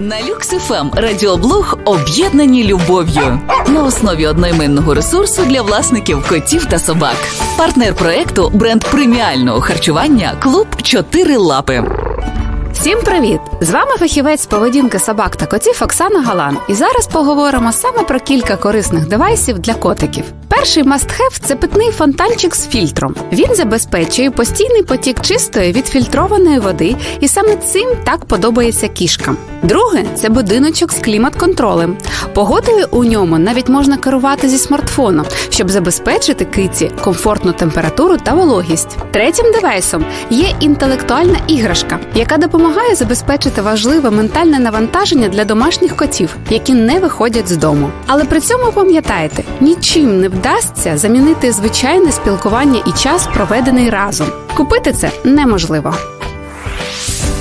На Люкс.ФМ радіоблог об'єднані любов'ю на основі одноіменного ресурсу для власників котів та собак. Партнер проекту бренд преміального харчування Клуб Чотири Лапи. Всім привіт! З вами фахівець поведінки собак та котів Оксана Галан. І зараз поговоримо саме про кілька корисних девайсів для котиків. Перший must-have – це питний фонтанчик з фільтром. Він забезпечує постійний потік чистої відфільтрованої води, і саме цим так подобається кішкам. Друге це будиночок з клімат-контролем. Погодою у ньому навіть можна керувати зі смартфону, щоб забезпечити киці комфортну температуру та вологість. Третім девайсом є інтелектуальна іграшка, яка допомагає забезпечити важливе ментальне навантаження для домашніх котів, які не виходять з дому. Але при цьому пам'ятайте, нічим не вдасться замінити звичайне спілкування і час, проведений разом. Купити це неможливо.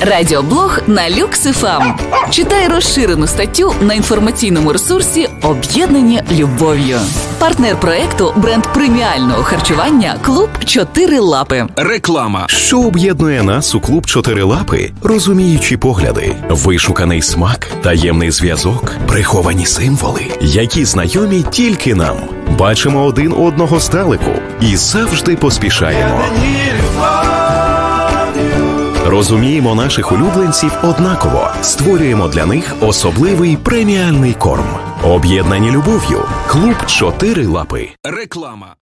Радіоблог на люксифам. Читай розширену статтю на інформаційному ресурсі Об'єднані любов'ю. Партнер проекту бренд преміального харчування Клуб Чотири Лапи. Реклама. Що об'єднує нас у клуб Чотирилапи? Розуміючі погляди, вишуканий смак, таємний зв'язок, приховані символи, які знайомі тільки нам. Бачимо один одного здалеку і завжди поспішаємо. Розуміємо наших улюбленців однаково, створюємо для них особливий преміальний корм. Об'єднані любов'ю. Клуб Чотири Лапи. Реклама.